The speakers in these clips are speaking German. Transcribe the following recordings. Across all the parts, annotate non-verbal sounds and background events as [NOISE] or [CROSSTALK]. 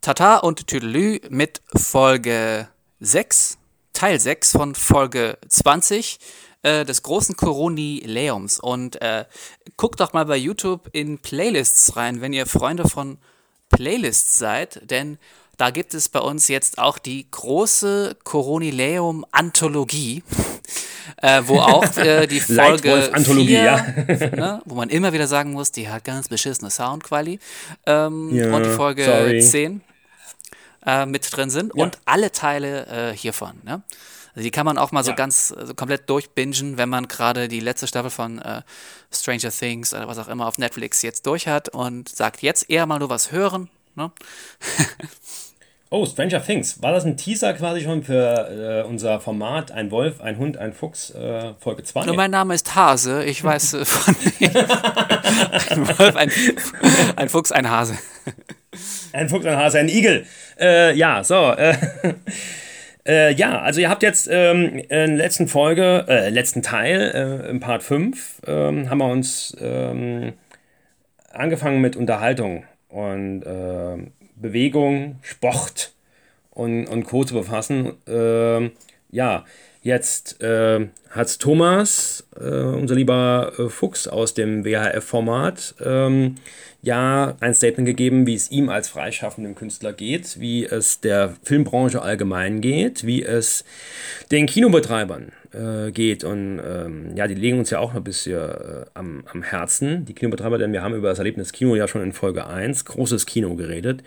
Tata und Tüdelü mit Folge 6, Teil 6 von Folge 20 äh, des großen Coronileums. Und äh, guckt doch mal bei YouTube in Playlists rein, wenn ihr Freunde von Playlists seid, denn da gibt es bei uns jetzt auch die große Coronileum-Anthologie, äh, wo auch äh, die [LAUGHS] Folge Anthologie, vier, ja. ne, wo man immer wieder sagen muss, die hat ganz beschissene Soundquali ähm, Ja, und die Folge sorry. 10 äh, mit drin sind Ja. und alle Teile äh, hiervon. Ne? Also die kann man auch mal so Ja. ganz äh, so komplett durchbingen, wenn man gerade die letzte Staffel von äh, Stranger Things oder was auch immer auf Netflix jetzt durch hat und sagt, jetzt eher mal nur was hören. Ne? [LAUGHS] Oh, Stranger Things. War das ein Teaser quasi schon für äh, unser Format Ein Wolf, ein Hund, ein Fuchs, äh, Folge 2? Nur mein Name ist Hase, ich weiß äh, von [LAUGHS] ein Wolf, ein, ein Fuchs, ein Hase. Ein Fuchs, ein Hase, ein Igel. Äh, ja, so. Äh, [LAUGHS] äh, ja, also ihr habt jetzt ähm, in der letzten Folge, äh, letzten Teil, im Part 5, ähm, haben wir uns ähm, angefangen mit Unterhaltung und äh, Bewegung, Sport und, und Co. zu befassen. Ähm, ja, jetzt äh, hat Thomas, äh, unser lieber äh, Fuchs aus dem WHF-Format, ähm, ja ein Statement gegeben, wie es ihm als freischaffendem Künstler geht, wie es der Filmbranche allgemein geht, wie es den Kinobetreibern äh, geht. Und ähm, ja, die legen uns ja auch ein bisschen äh, am, am Herzen, die Kinobetreiber, denn wir haben über das Erlebnis Kino ja schon in Folge 1, großes Kino geredet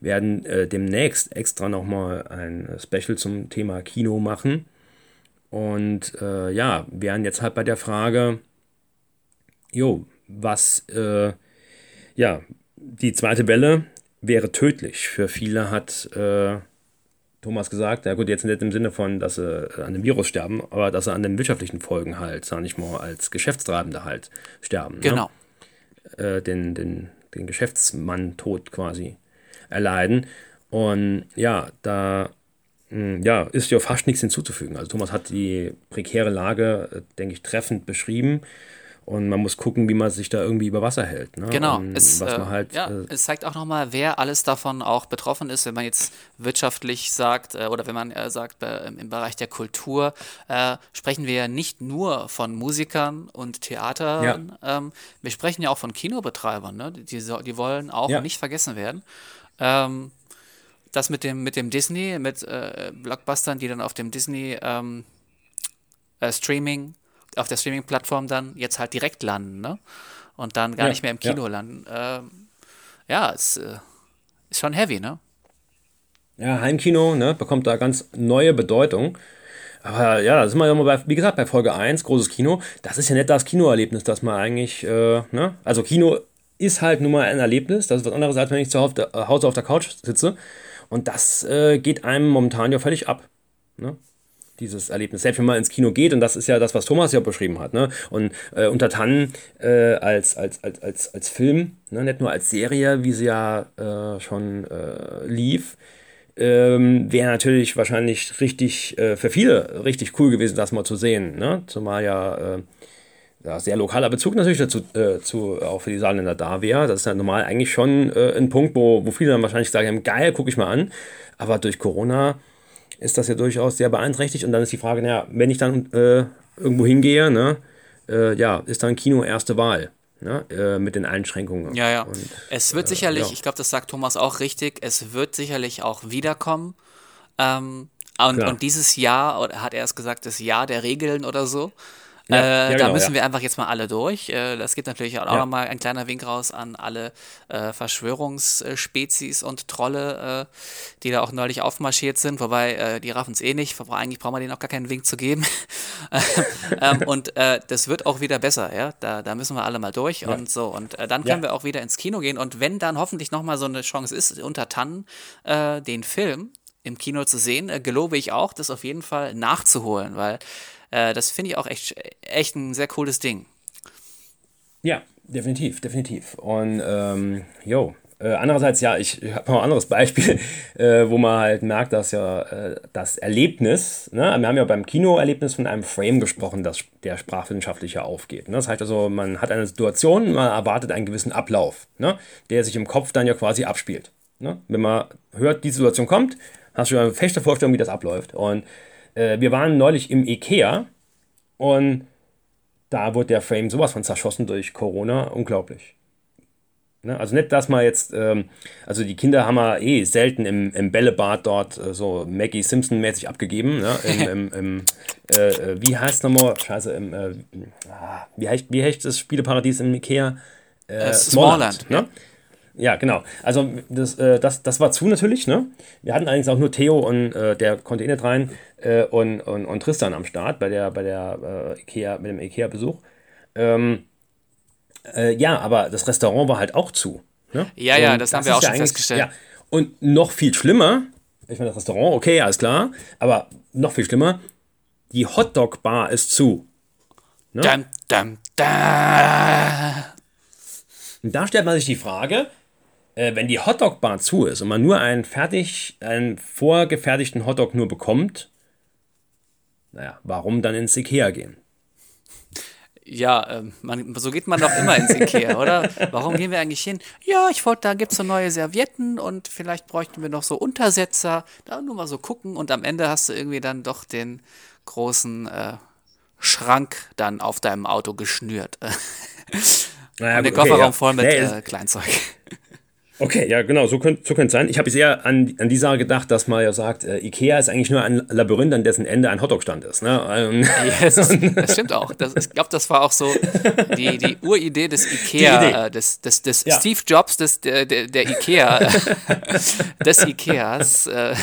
werden äh, demnächst extra nochmal ein äh, Special zum Thema Kino machen. Und äh, ja, wären jetzt halt bei der Frage, jo, was, äh, ja, die zweite Welle wäre tödlich. Für viele hat äh, Thomas gesagt, ja gut, jetzt nicht im Sinne von, dass sie an dem Virus sterben, aber dass sie an den wirtschaftlichen Folgen halt, sag ich mal, als Geschäftstreibende halt sterben. Genau. Ne? Äh, den, den, den Geschäftsmann-Tod quasi erleiden. Und ja, da mh, ja, ist ja fast nichts hinzuzufügen. Also Thomas hat die prekäre Lage, äh, denke ich, treffend beschrieben. Und man muss gucken, wie man sich da irgendwie über Wasser hält. Ne? Genau, Und es, was äh, man halt, ja, äh, es zeigt auch nochmal, wer alles davon auch betroffen ist, wenn man jetzt wirtschaftlich sagt äh, oder wenn man äh, sagt, äh, im, Bereich der Kultur, äh, sprechen wir ja nicht nur von Musikern und Theatern, ähm, wir sprechen ja auch von Kinobetreibern, ne? die, die wollen auch Ja. nicht vergessen werden. Ähm, das mit dem, mit dem Disney, mit äh, Blockbustern, die dann auf dem Disney ähm, äh, Streaming, auf der Streaming-Plattform dann jetzt halt direkt landen, ne? Und dann gar Ja, nicht mehr im ja. Kino landen. Ähm, ja, es äh, ist schon heavy, ne? Ja, Heimkino ne, bekommt da ganz neue Bedeutung. Aber ja, da sind wir ja mal bei, wie gesagt, bei Folge 1, großes Kino. Das ist ja nicht das Kinoerlebnis, das man eigentlich, äh, ne? Also Kino ist halt nun mal ein Erlebnis. Das ist was anderes, als wenn ich zu Hause äh, Hause auf der Couch sitze. Und das äh, geht einem momentan ja völlig ab. Ne? Dieses Erlebnis. Selbst wenn man ins Kino geht, und das ist ja das, was Thomas ja beschrieben hat, ne? Und äh, unter Tannen äh, als, als, als, als, als Film, ne? nicht nur als Serie, wie sie ja äh, schon äh, lief, ähm, wäre natürlich wahrscheinlich richtig, für viele richtig cool gewesen, das mal zu sehen. Ne? Zumal ja, ja sehr lokaler Bezug natürlich dazu, äh, zu, auch für die Saarländer da wäre. Das ist ja normal eigentlich schon äh, ein Punkt, wo, wo viele dann wahrscheinlich sagen, geil, gucke ich mal an. Aber durch Corona ist das ja durchaus sehr beeinträchtigt. Und dann ist die Frage, naja, wenn ich dann äh, irgendwo hingehe, ne, äh, ja, ist dann Kino erste Wahl. Ne, äh, mit den Einschränkungen. Ja, ja. Und, es wird sicherlich, ja. ich glaube, das sagt Thomas auch richtig, es wird sicherlich auch wiederkommen. Ähm, und, Klar. und dieses Jahr, oder hat er es gesagt, das Jahr der Regeln oder so. Ja, äh, ja, da genau, müssen wir einfach jetzt mal alle durch. Äh, das geht natürlich auch Ja. nochmal ein kleiner Wink raus an alle äh, Verschwörungsspezies und Trolle, äh, die da auch neulich aufmarschiert sind. Wobei, die raffen es eh nicht. Eigentlich brauchen wir denen auch gar keinen Wink zu geben. [LAUGHS] ähm, und das wird auch wieder besser, ja. Da, da müssen wir alle mal durch und so. Und dann können wir auch wieder ins Kino gehen. Und wenn dann hoffentlich nochmal so eine Chance ist, unter Tannen den Film im Kino zu sehen, gelobe ich auch, das auf jeden Fall nachzuholen, weil äh, das finde ich auch echt, echt ein sehr cooles Ding. Ja, definitiv, definitiv. Und ähm, jo, Äh, andererseits, ja, ich, ich habe noch ein anderes Beispiel, [LAUGHS] äh, wo man halt merkt, dass ja äh, das Erlebnis, ne, wir haben ja beim Kinoerlebnis von einem Frame gesprochen, das der sprachwissenschaftlicher aufgeht. Ne? Das heißt also, man hat eine Situation, man erwartet einen gewissen Ablauf, ne, der sich im Kopf dann ja quasi abspielt. Ne? Wenn man hört, die Situation kommt, hast du eine feste Vorstellung, wie das abläuft. Und äh, wir waren neulich im Ikea und da wurde der Frame sowas von zerschossen durch Corona, unglaublich. Ne? Also nicht, dass man jetzt, ähm, also die Kinder haben wir eh selten im, im Bällebad dort äh, so Maggie Simpson-mäßig abgegeben. Ne? Im, [LAUGHS] im, im äh, äh wie heißt nochmal, scheiße, im, äh, ah, wie, heißt, wie heißt das Spieleparadies im Ikea? Äh, Smallland. Smallland ne? Ja, genau. Also das, äh, das, das war zu natürlich. Ne? Wir hatten allerdings auch nur Theo und äh, der konnte eh nicht rein äh, und, und, und Tristan am Start bei der, bei der äh, Ikea, mit dem Ikea-Besuch. Ähm, äh, ja, aber das Restaurant war halt auch zu. Ne? Ja, ja, das, haben wir auch schon ja festgestellt. Ja. Und noch viel schlimmer, ich meine, das Restaurant, okay, alles klar, aber noch viel schlimmer, die Hotdog-Bar ist zu. Ne? Dum, dum, da. Und da stellt man sich die Frage, äh, wenn die Hotdog-Bar zu ist und man nur einen fertig, einen vorgefertigten Hotdog nur bekommt, naja, warum dann ins Ikea gehen? Ja, ähm, man, so geht man doch immer ins Ikea, oder? [LAUGHS] Warum gehen wir eigentlich hin? Ja, ich wollte, da gibt es so neue Servietten und vielleicht bräuchten wir noch so Untersetzer. Da nur mal so gucken und am Ende hast du irgendwie dann doch den großen äh, Schrank dann auf deinem Auto geschnürt. [LAUGHS] naja, und den Kofferraum okay, ja. voll mit nee, äh, Kleinzeug. Okay, ja, genau, so könnte so es sein. Ich habe eher an, an die Sache gedacht, dass man ja sagt, äh, Ikea ist eigentlich nur ein Labyrinth, an dessen Ende ein Hotdog-Stand ist. Ne? Ähm, [LAUGHS] yes, [LAUGHS] das stimmt auch. Das, ich glaube, das war auch so die, die Uridee des Ikea, äh, des, des, des ja. Steve Jobs des, der, der, der Ikea, äh, [LAUGHS] des Ikeas, äh, äh,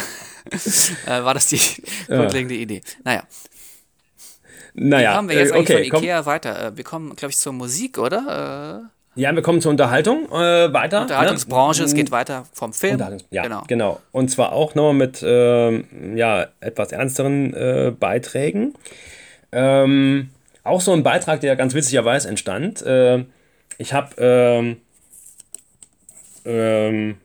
war das die grundlegende ja. Idee. Naja. Naja, Wie kommen wir jetzt eigentlich okay, von Ikea komm. weiter? Wir kommen, glaube ich, zur Musik, oder? Ja, wir kommen zur Unterhaltung äh, weiter. Unterhaltungsbranche, ne? es geht weiter vom Film. Ja, genau. genau. Und zwar auch nochmal mit äh, ja, etwas ernsteren äh, Beiträgen. Ähm, auch so ein Beitrag, der ganz witzigerweise entstand. Äh, ich habe ähm, ähm,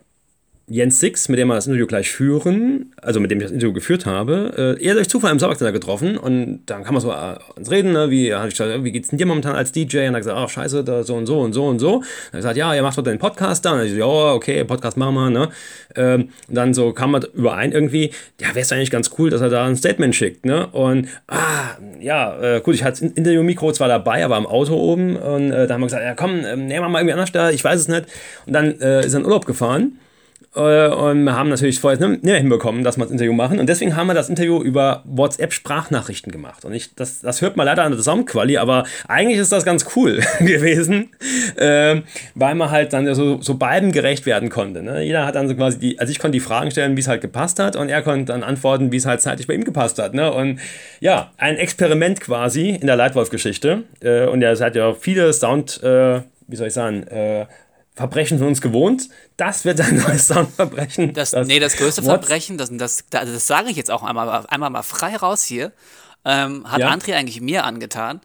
Jens Six, mit dem wir das Interview gleich führen, also mit dem ich das Interview geführt habe, äh, er durch Zufall im Sabakcenter getroffen und dann kann man so äh, uns reden, ne, wie, ich gesagt, wie geht's denn dir momentan als DJ? Und er hat gesagt, ach scheiße, da so und so und so und so. Und er gesagt, ja, ihr macht doch den Podcast da. Und ich so, ja, okay, Podcast machen wir, ne? Ähm, und dann so kam man überein irgendwie, ja, wäre es eigentlich ganz cool, dass er da ein Statement schickt, ne? Und, ah, ja, äh, gut, ich hatte das Interview-Mikro zwar dabei, aber im Auto oben und äh, da haben wir gesagt, ja komm, ähm, nehmen wir mal irgendwie anders da, ich weiß es nicht. Und dann äh, ist er in Urlaub gefahren und wir haben natürlich vorher nicht mehr hinbekommen, dass wir das Interview machen. Und deswegen haben wir das Interview über WhatsApp-Sprachnachrichten gemacht. Und ich, das, das hört man leider an der Soundquali, aber eigentlich ist das ganz cool [LAUGHS] gewesen, äh, weil man halt dann so, so beiden gerecht werden konnte. Ne? Jeder hat dann so quasi die, also ich konnte die Fragen stellen, wie es halt gepasst hat, und er konnte dann antworten, wie es halt zeitlich bei ihm gepasst hat. Ne? Und ja, ein Experiment quasi in der Leitwolf-Geschichte. Äh, und er hat ja viele Sound, äh, wie soll ich sagen, äh, Verbrechen von uns gewohnt. Das wird ein neues Soundverbrechen. Das, das, nee, das größte What? Verbrechen, das, das, das, das sage ich jetzt auch einmal, einmal mal frei raus hier, ähm, hat ja. André eigentlich mir angetan.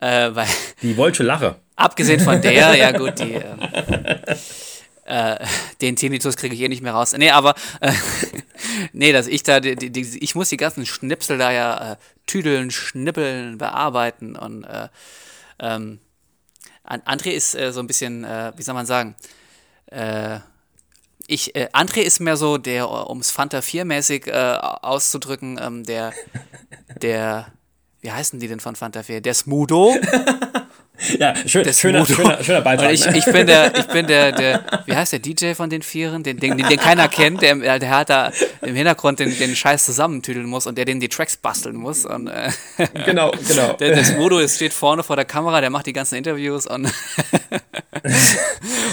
Äh, weil, [LAUGHS] die Wolsche Lache. Abgesehen von der, [LAUGHS] ja gut, die. Äh, äh, den Tinnitus kriege ich eh nicht mehr raus. Nee, aber äh, [LAUGHS] nee, dass ich da, die, die, ich muss die ganzen Schnipsel da ja äh, tüdeln, schnippeln, bearbeiten und äh, ähm, André ist äh, so ein bisschen, äh, wie soll man sagen, äh, ich, äh, André ist mehr so der, um es Fanta 4-mäßig äh, auszudrücken, ähm, der, der, wie heißen die denn von Fanta 4? Der Smudo. [LAUGHS] [LAUGHS] Ja, schön, schöner, schöner, schöner Beitrag. Ich, ich, bin der, [LAUGHS] ich bin der, der, wie heißt der DJ von den Vieren, den, den, den keiner kennt, der, der hat da im Hintergrund den, den Scheiß zusammentüdeln muss und der den die Tracks basteln muss. Und, äh, [LAUGHS] genau, genau. Der, der Smodo steht vorne vor der Kamera, der macht die ganzen Interviews und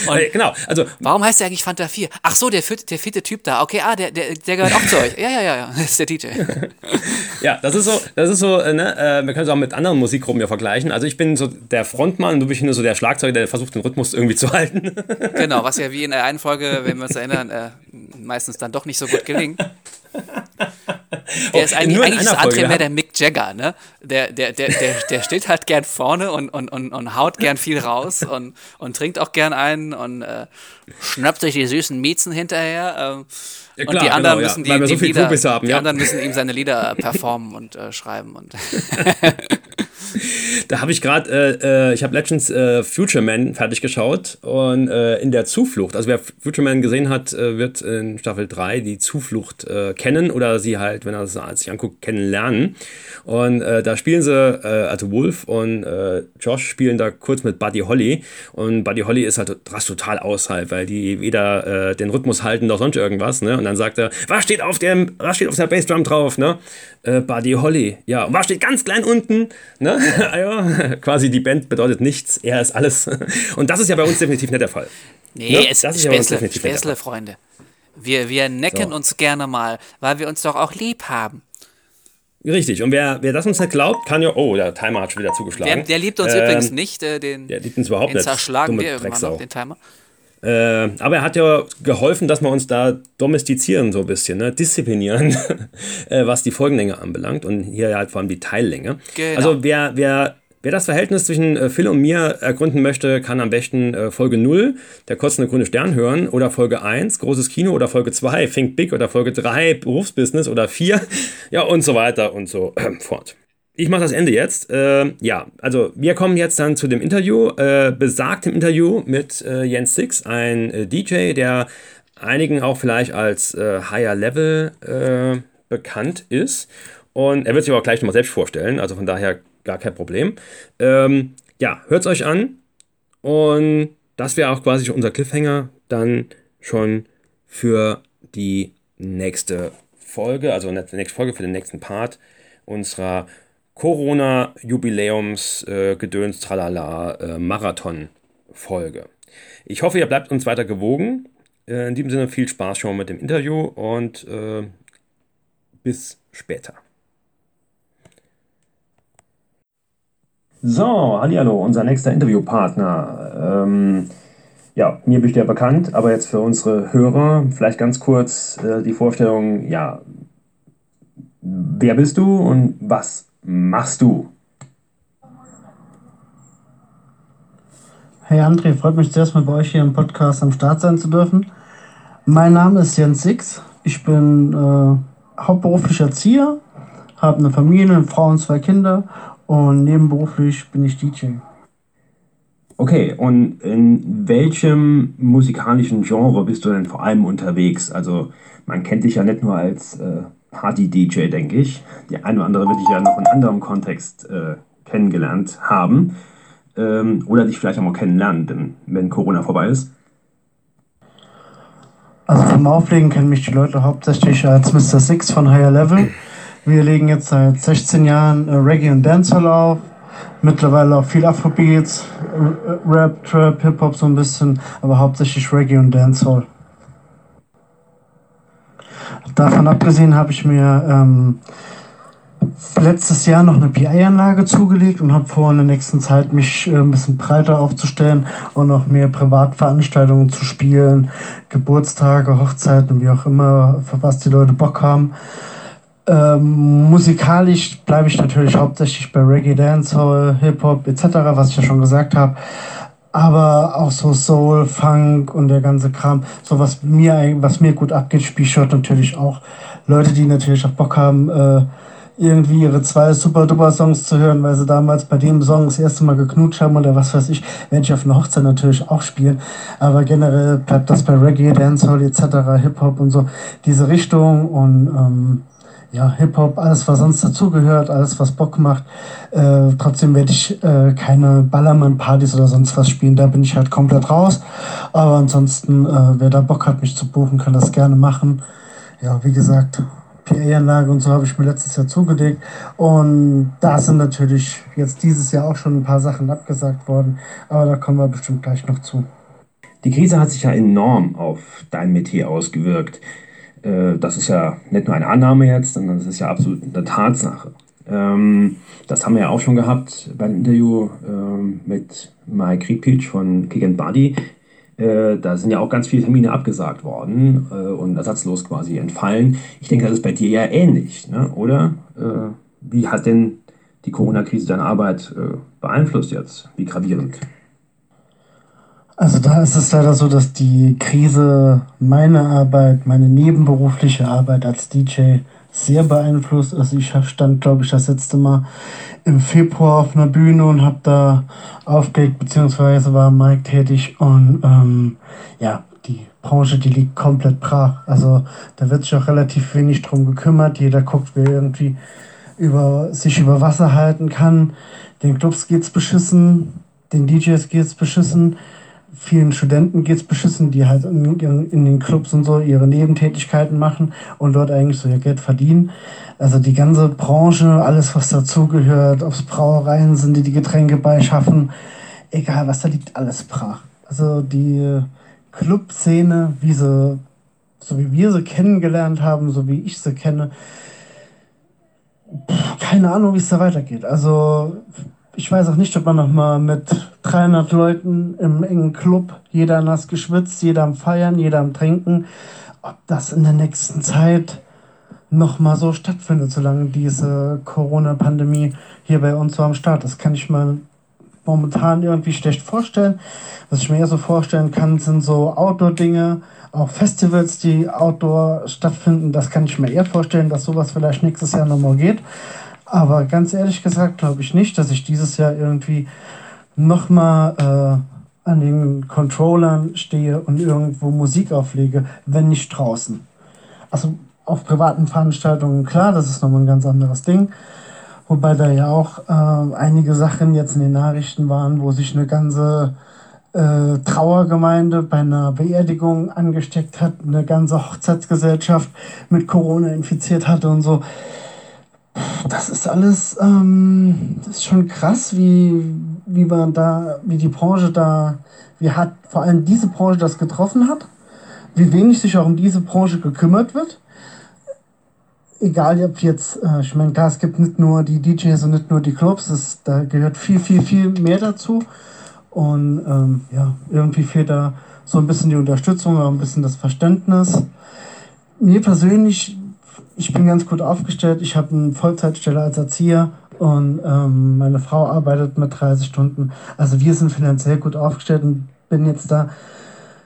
äh, genau, also. Warum heißt der eigentlich Fanta 4? Ach so, der vierte, der vierte Typ da. Okay, ah, der, der, der gehört auch zu euch. Ja, ja, ja, ja, [LAUGHS] das ist der DJ. ja, das ist so, das ist so, äh, ne, äh, wir können es auch mit anderen Musikgruppen ja vergleichen. Also ich bin so der Frontmann, du bist nur so der Schlagzeuger, der versucht, den Rhythmus irgendwie zu halten. [LAUGHS] genau, was ja wie in der einen Folge, wenn wir uns erinnern, äh, meistens dann doch nicht so gut gelingt. [LAUGHS] Der ist eigentlich, eigentlich ist André mehr der Mick Jagger, ne? Der, der, der, der, der steht halt gern vorne und, und, und, und haut gern viel raus und, und trinkt auch gern einen und äh, schnappt sich die süßen Miezen hinterher. Ähm, ja, klar, und die anderen genau, müssen ja, die, die, so Lieder, haben, die ja. anderen müssen ihm seine Lieder performen und äh, schreiben und [LAUGHS] da habe ich gerade, äh, äh, ich habe Legends äh, Future Man fertig geschaut und äh, in der Zuflucht, also wer Future Man gesehen hat, äh, wird in Staffel 3 die Zuflucht äh, kennen oder sie halt, wenn er es sich anguckt, kennenlernen. Und da spielen sie, also Wolf und Josh spielen da kurz mit Buddy Holly und Buddy Holly ist halt rast total außerhalb, weil die weder den Rhythmus halten noch sonst irgendwas, ne? Und dann sagt er, was steht auf dem, was steht auf der Bassdrum drauf, ne? Buddy Holly, ja, und was steht ganz klein unten, ne? [LAUGHS] ja, quasi die Band bedeutet nichts, er ist alles. [LAUGHS] Und das ist ja bei uns definitiv nicht der Fall. Nee, ne? es ist Späßle, Späßle, Freunde. Wir, wir necken so. uns gerne mal, weil wir uns doch auch lieb haben. Richtig, und wer, wer das uns nicht glaubt, kann ja. Oh, der Timer hat schon wieder zugeschlagen. Der, der liebt uns ähm, übrigens nicht, äh, den. Der liebt uns überhaupt den nicht. zerschlagen wir irgendwann noch, den Timer. Äh, aber er hat ja geholfen, dass wir uns da domestizieren so ein bisschen, ne? disziplinieren, [LAUGHS] äh, was die Folgenlänge anbelangt und hier halt vor allem die Teillänge. Genau. Also wer, wer, wer das Verhältnis zwischen äh, Phil und mir ergründen möchte, kann am besten äh, Folge 0, der kotzende grüne Stern hören oder Folge 1, großes Kino oder Folge 2, Think Big oder Folge 3, Berufsbusiness oder 4, [LAUGHS] ja und so weiter und so fort ich mache das Ende jetzt. Äh, ja, also wir kommen jetzt dann zu dem Interview, äh, besagtem Interview mit äh, Jens Six, ein äh, DJ, der einigen auch vielleicht als äh, Higher Level äh, bekannt ist. Und er wird sich aber auch gleich nochmal selbst vorstellen, also von daher gar kein Problem. Ähm, ja, hört es euch an. Und das wäre auch quasi unser Cliffhanger dann schon für die nächste Folge, also nächste Folge für den nächsten Part unserer Corona-Jubiläums, äh, äh. Ich hoffe, ihr bleibt uns weiter gewogen. Äh, in diesem Sinne viel Spaß schon mit dem Interview und äh, bis später. So, hallo, unser nächster Interviewpartner. Ähm, ja, mir bist du ja bekannt, aber jetzt für unsere Hörer vielleicht ganz kurz die Vorstellung, ja, wer bist du und was machst du? Hey André, freut mich zuerst mal bei euch hier im Podcast am Start sein zu dürfen. Mein Name ist Jens Six. Ich bin äh, hauptberuflicher Erzieher, habe eine Familie, eine Frau und zwei Kinder und nebenberuflich bin ich DJ. Okay, und in welchem musikalischen Genre bist du denn vor allem unterwegs? Also man kennt dich ja nicht nur als äh, Party-DJ, denke ich. Die eine oder andere wird dich ja noch in anderem Kontext äh, kennengelernt haben. Ähm, oder dich vielleicht auch mal kennenlernen, denn, wenn Corona vorbei ist. Also vom Auflegen kennen mich die Leute hauptsächlich als Mr. Six von Higher Level. Wir legen jetzt seit 16 Jahren äh, Reggae und Dancehall auf. Mittlerweile auch viel Afrobeats, Rap, Trap, Hip-Hop so ein bisschen, aber hauptsächlich Reggae und Dancehall. Davon abgesehen habe ich mir ähm, letztes Jahr noch eine PI-Anlage zugelegt und habe vor, in der nächsten Zeit mich äh, ein bisschen breiter aufzustellen und noch mehr Privatveranstaltungen zu spielen, Geburtstage, Hochzeiten, wie auch immer, für was die Leute Bock haben. Ähm, musikalisch bleibe ich natürlich hauptsächlich bei Reggae, Dancehall, Hip-Hop etc., was ich ja schon gesagt habe aber auch so Soul, Funk und der ganze Kram, so was mir, was mir gut abgeht, spiele ich natürlich auch. Leute, die natürlich auch Bock haben, äh, irgendwie ihre zwei super duper Songs zu hören, weil sie damals bei dem Song das erste Mal geknutscht haben oder was weiß ich, werde ich auf einer Hochzeit natürlich auch spielen. Aber generell bleibt das bei Reggae, Dancehall etc., Hip-Hop und so diese Richtung und ähm, ja, Hip-Hop, alles was sonst dazugehört, alles was Bock macht. Äh, trotzdem werde ich äh, keine Ballermann-Partys oder sonst was spielen, da bin ich halt komplett raus. Aber ansonsten, äh, wer da Bock hat, mich zu buchen, kann das gerne machen. Ja, wie gesagt, PA-Anlage und so habe ich mir letztes Jahr zugelegt. Und da sind natürlich jetzt dieses Jahr auch schon ein paar Sachen abgesagt worden, aber da kommen wir bestimmt gleich noch zu. Die Krise hat sich ja enorm auf dein Metier ausgewirkt. Äh, das ist ja nicht nur eine Annahme jetzt, sondern das ist ja absolut eine Tatsache. Ähm, das haben wir ja auch schon gehabt beim Interview ähm, mit Mike Kripic von Kick and Buddy. Äh, da sind ja auch ganz viele Termine abgesagt worden äh, und ersatzlos quasi entfallen. Ich denke, das ist bei dir ja ähnlich, ne? oder? wie hat denn die Corona-Krise deine Arbeit äh, beeinflusst jetzt? Wie gravierend? Also da ist es leider so, dass die Krise meine Arbeit, meine nebenberufliche Arbeit als DJ sehr beeinflusst. Also ich stand, glaube ich, das letzte Mal im Februar auf einer Bühne und habe da aufgelegt, beziehungsweise war Mike tätig und ähm, ja, die Branche, die liegt komplett brach. Also da wird sich auch relativ wenig drum gekümmert. Jeder guckt, wer irgendwie über, sich über Wasser halten kann. Den Clubs geht's beschissen, den DJs geht's beschissen, vielen Studenten geht's beschissen, die halt in, in, den Clubs und so ihre Nebentätigkeiten machen und dort eigentlich so ihr Geld verdienen. Also die ganze Branche, alles was dazugehört, ob Brauereien sind, die die Getränke beischaffen, egal was da liegt, alles brach. Also die Clubszene, wie sie, so wie wir sie kennengelernt haben, so wie ich sie kenne, keine Ahnung, wie es da weitergeht. Also ich weiß auch nicht, ob man noch mal mit 300 Leuten im engen Club, jeder nass geschwitzt, jeder am Feiern, jeder am Trinken, ob das in der nächsten Zeit noch mal so stattfindet, solange diese Corona-Pandemie hier bei uns so am Start ist. Kann ich mir momentan irgendwie schlecht vorstellen. Was ich mir eher so vorstellen kann, sind so Outdoor-Dinge, auch Festivals, die Outdoor stattfinden. Das kann ich mir eher vorstellen, dass sowas vielleicht nächstes Jahr nochmal geht. Aber ganz ehrlich gesagt glaube ich nicht, dass ich dieses Jahr irgendwie nochmal äh, an den Controllern stehe und irgendwo Musik auflege, wenn nicht draußen. Also auf privaten Veranstaltungen, klar, das ist nochmal ein ganz anderes Ding. Wobei da ja auch äh, einige Sachen jetzt in den Nachrichten waren, wo sich eine ganze äh, Trauergemeinde bei einer Beerdigung angesteckt hat, eine ganze Hochzeitsgesellschaft mit Corona infiziert hatte und so. Das ist alles, ähm, das ist schon krass, wie, wie man da, wie die Branche da, wie hat vor allem diese Branche das getroffen hat, wie wenig sich auch um diese Branche gekümmert wird. Egal, ob jetzt, äh, ich meine, klar, es gibt nicht nur die DJs und nicht nur die Clubs, es, da gehört viel, viel, viel mehr dazu. Und ähm, ja, irgendwie fehlt da so ein bisschen die Unterstützung, aber ein bisschen das Verständnis. Mir persönlich, ich bin ganz gut aufgestellt. Ich habe eine Vollzeitstelle als Erzieher und ähm, meine Frau arbeitet mit 30 Stunden. Also wir sind finanziell gut aufgestellt und bin jetzt da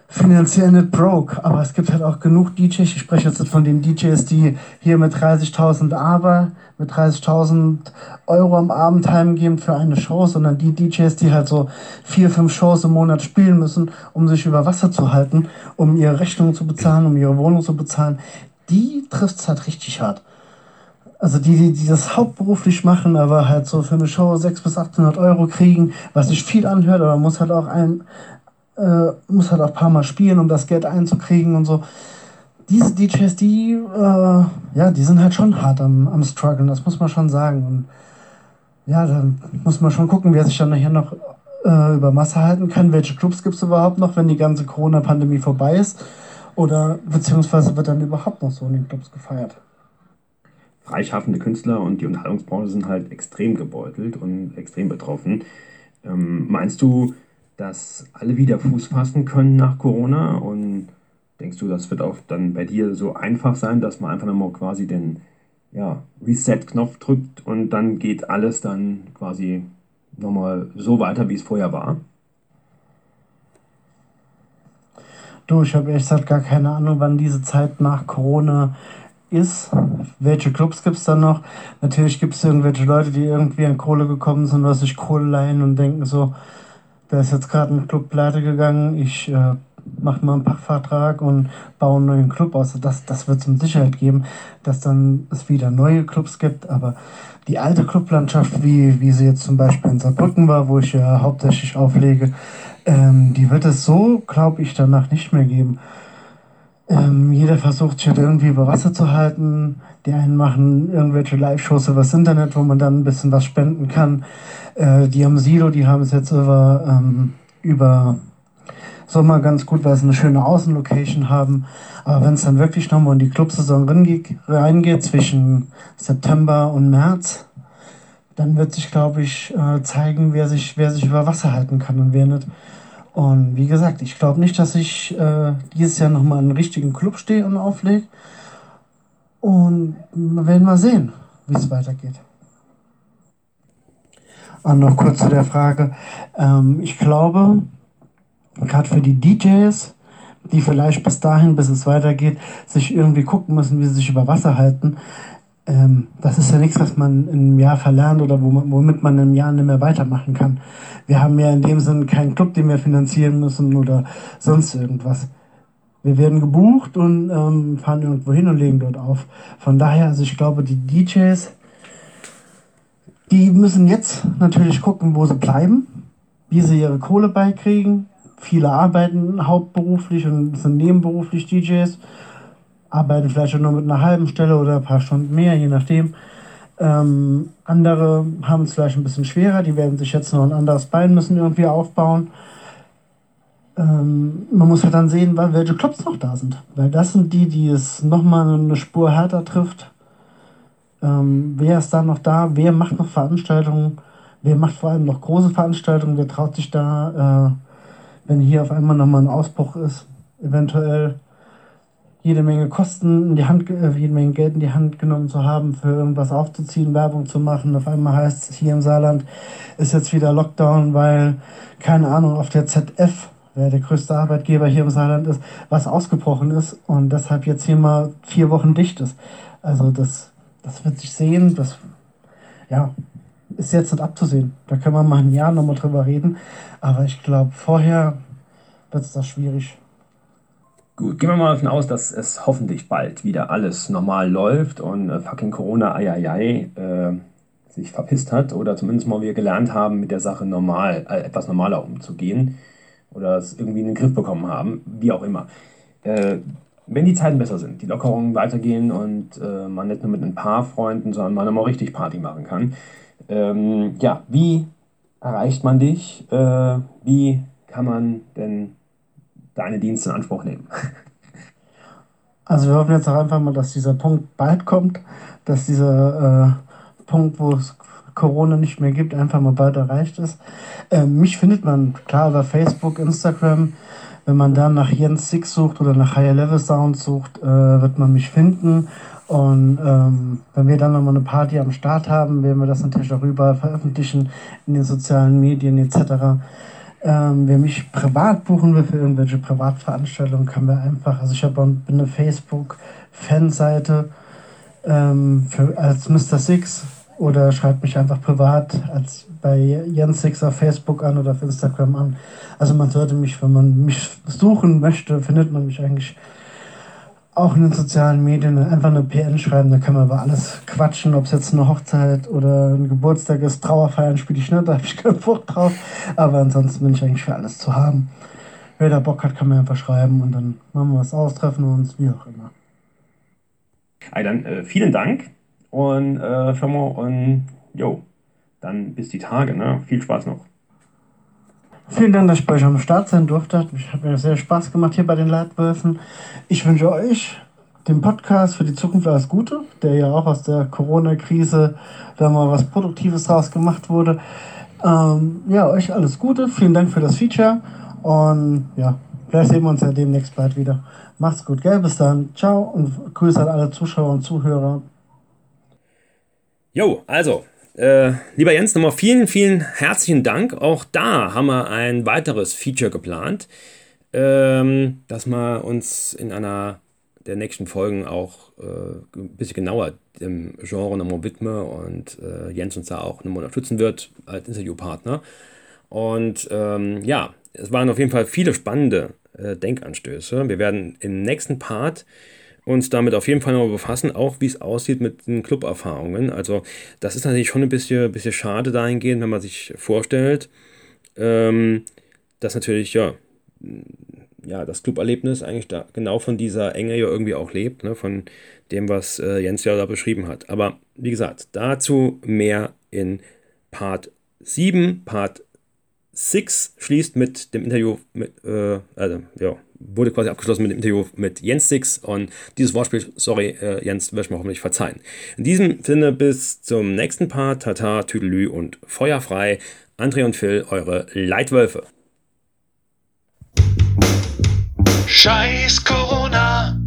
finanziell nicht broke, aber es gibt halt auch genug DJs, ich spreche jetzt von den DJs, die hier mit 30.000 aber, mit 30.000 Euro am Abend heimgeben für eine Show, sondern die DJs, die halt so vier, fünf Shows im Monat spielen müssen, um sich über Wasser zu halten, um ihre Rechnungen zu bezahlen, um ihre Wohnung zu bezahlen, die trifft's halt richtig hart. Also die, die, die das hauptberuflich machen, aber halt so für eine Show 600 bis 800 Euro kriegen, was sich viel anhört, aber muss halt auch ein, äh, muss halt auch ein paar Mal spielen, um das Geld einzukriegen und so. Diese DJs, die, äh, ja, die sind halt schon hart am, am struggeln, das muss man schon sagen. Und ja, dann muss man schon gucken, wer sich dann nachher noch äh, über Masse halten kann. Welche Clubs gibt es überhaupt noch, wenn die ganze Corona-Pandemie vorbei ist? Oder beziehungsweise wird dann überhaupt noch so in den Clubs gefeiert? Freischaffende Künstler und die Unterhaltungsbranche sind halt extrem gebeutelt und extrem betroffen. Ähm, meinst du, dass alle wieder Fuß fassen können nach Corona? Und denkst du, das wird auch dann bei dir so einfach sein, dass man einfach nochmal quasi den ja, Reset-Knopf drückt und dann geht alles dann quasi nochmal so weiter, wie es vorher war? Du, ich habe ehrlich gesagt gar keine Ahnung, wann diese Zeit nach Corona ist. Welche Clubs gibt es dann noch? Natürlich gibt es irgendwelche Leute, die irgendwie an Kohle gekommen sind oder sich Kohle leihen und denken so, da ist jetzt gerade ein Club pleite gegangen, ich äh, mache mal einen Pachtvertrag und baue einen neuen Club aus. Also das, das wird es mit Sicherheit geben, dass dann es wieder neue Clubs gibt, aber die alte Clublandschaft, wie, wie sie jetzt zum Beispiel in Saarbrücken war, wo ich ja hauptsächlich auflege, ähm, die wird es so, glaube ich, danach nicht mehr geben. Ähm, jeder versucht sich halt irgendwie über Wasser zu halten. Die einen machen irgendwelche Live-Shows übers Internet, wo man dann ein bisschen was spenden kann. Äh, die am Silo, die haben es jetzt über, ähm, über Sommer ganz gut, weil sie eine schöne Außenlocation haben. Aber wenn es dann wirklich nochmal in die Clubsaison reingeht, zwischen September und März, dann wird sich, glaube ich, äh, zeigen, wer sich, wer sich über Wasser halten kann und wer nicht. Und wie gesagt, ich glaube nicht, dass ich äh, dieses Jahr nochmal in einen richtigen Club stehe und auflege. Und wir werden mal sehen, wie es weitergeht. Und noch kurz zu der Frage. Ähm, ich glaube, gerade für die DJs, die vielleicht bis dahin, bis es weitergeht, sich irgendwie gucken müssen, wie sie sich über Wasser halten. Ähm, das ist ja nichts, was man im Jahr verlernt oder womit man im Jahr nicht mehr weitermachen kann. Wir haben ja in dem Sinne keinen Club, den wir finanzieren müssen oder sonst irgendwas. Wir werden gebucht und ähm, fahren irgendwo hin und legen dort auf. Von daher, also ich glaube, die DJs, die müssen jetzt natürlich gucken, wo sie bleiben, wie sie ihre Kohle beikriegen, Viele arbeiten hauptberuflich und sind nebenberuflich DJs, arbeiten vielleicht nur mit einer halben Stelle oder ein paar Stunden mehr, je nachdem. Ähm, andere haben es vielleicht ein bisschen schwerer, die werden sich jetzt noch ein anderes Bein müssen irgendwie aufbauen. Ähm, man muss ja dann sehen, welche Clubs noch da sind. Weil das sind die, die es nochmal eine Spur härter trifft. Ähm, wer ist da noch da? Wer macht noch Veranstaltungen? Wer macht vor allem noch große Veranstaltungen? Wer traut sich da äh, wenn hier auf einmal nochmal ein Ausbruch ist, eventuell jede Menge Kosten in die Hand, äh, jede Menge Geld in die Hand genommen zu haben, für irgendwas aufzuziehen, Werbung zu machen. Auf einmal heißt es hier im Saarland ist jetzt wieder Lockdown, weil, keine Ahnung, auf der ZF, wer der größte Arbeitgeber hier im Saarland ist, was ausgebrochen ist und deshalb jetzt hier mal vier Wochen dicht ist. Also das, das wird sich sehen, das, ja, ist jetzt nicht abzusehen. Da können wir mal ein Jahr nochmal drüber reden. Aber ich glaube, vorher wird es das schwierig. Gut, gehen wir mal davon aus, dass es hoffentlich bald wieder alles normal läuft und äh, fucking Corona, ai, äh, sich verpisst hat oder zumindest mal wir gelernt haben, mit der Sache normal, äh, etwas normaler umzugehen oder es irgendwie in den Griff bekommen haben, wie auch immer. Äh, wenn die Zeiten besser sind, die Lockerungen weitergehen und äh, man nicht nur mit ein paar Freunden, sondern man mal richtig Party machen kann, ähm, ja, wie erreicht man dich? Äh, wie kann man denn deine Dienste in Anspruch nehmen? Also wir hoffen jetzt auch einfach mal, dass dieser Punkt bald kommt, dass dieser äh, Punkt, wo es Corona nicht mehr gibt, einfach mal bald erreicht ist. Äh, mich findet man klar über Facebook, Instagram. Wenn man dann nach Jens Six sucht oder nach Higher Level Sound sucht, äh, wird man mich finden. Und ähm, wenn wir dann nochmal eine Party am Start haben, werden wir das natürlich auch überall veröffentlichen in den sozialen Medien etc. Ähm, wer mich privat buchen will für irgendwelche Privatveranstaltungen, kann mir einfach, also ich habe eine Facebook-Fanseite ähm, für, als Mr. Six oder schreibt mich einfach privat als bei Jens Six auf Facebook an oder auf Instagram an. Also man sollte mich, wenn man mich suchen möchte, findet man mich eigentlich auch in den sozialen Medien einfach eine PN schreiben, da kann man über alles quatschen, ob es jetzt eine Hochzeit oder ein Geburtstag ist, Trauerfeiern spiele ich nicht, [LAUGHS] da habe ich keinen Bock drauf. Aber ansonsten bin ich eigentlich für alles zu haben. Wer da Bock hat, kann mir einfach schreiben und dann machen wir was aus, treffen wir uns, wie auch immer. Hey, dann äh, vielen Dank und äh, Firma und jo, dann bis die Tage, ne? Viel Spaß noch. Vielen Dank, dass ich bei euch am Start sein durfte. Ich habe mir sehr Spaß gemacht hier bei den Leitwölfen. Ich wünsche euch dem Podcast für die Zukunft alles Gute, der ja auch aus der Corona-Krise da mal was Produktives draus gemacht wurde. Ähm, ja, euch alles Gute. Vielen Dank für das Feature. Und ja, vielleicht sehen wir uns ja demnächst bald wieder. Macht's gut, gell? Bis dann. Ciao und Grüße an alle Zuschauer und Zuhörer. Jo, also, äh, lieber Jens, nochmal vielen, vielen herzlichen Dank. Auch da haben wir ein weiteres Feature geplant, ähm, dass wir uns in einer der nächsten Folgen auch äh, ein bisschen genauer dem Genre nochmal widmen und äh, Jens uns da auch nochmal unterstützen wird als Interviewpartner. Und ähm, ja, es waren auf jeden Fall viele spannende äh, Denkanstöße. Wir werden im nächsten Part uns damit auf jeden Fall noch befassen, auch wie es aussieht mit den Club-Erfahrungen. Also das ist natürlich schon ein bisschen, bisschen schade dahingehend, wenn man sich vorstellt, ähm, dass natürlich, ja, ja, das Club-Erlebnis eigentlich da genau von dieser Enge ja irgendwie auch lebt, ne, von dem, was äh, Jens ja da beschrieben hat. Aber wie gesagt, dazu mehr in Part 7. Part 6 schließt mit dem Interview mit, äh, also, ja, wurde quasi abgeschlossen mit dem Interview mit Jens Six und dieses Wortspiel, sorry, äh, Jens, wirst mir hoffentlich verzeihen. In diesem Sinne bis zum nächsten Part, Tata, Tüdelü und Feuerfrei. André und Phil, eure Leitwölfe. Scheiß Corona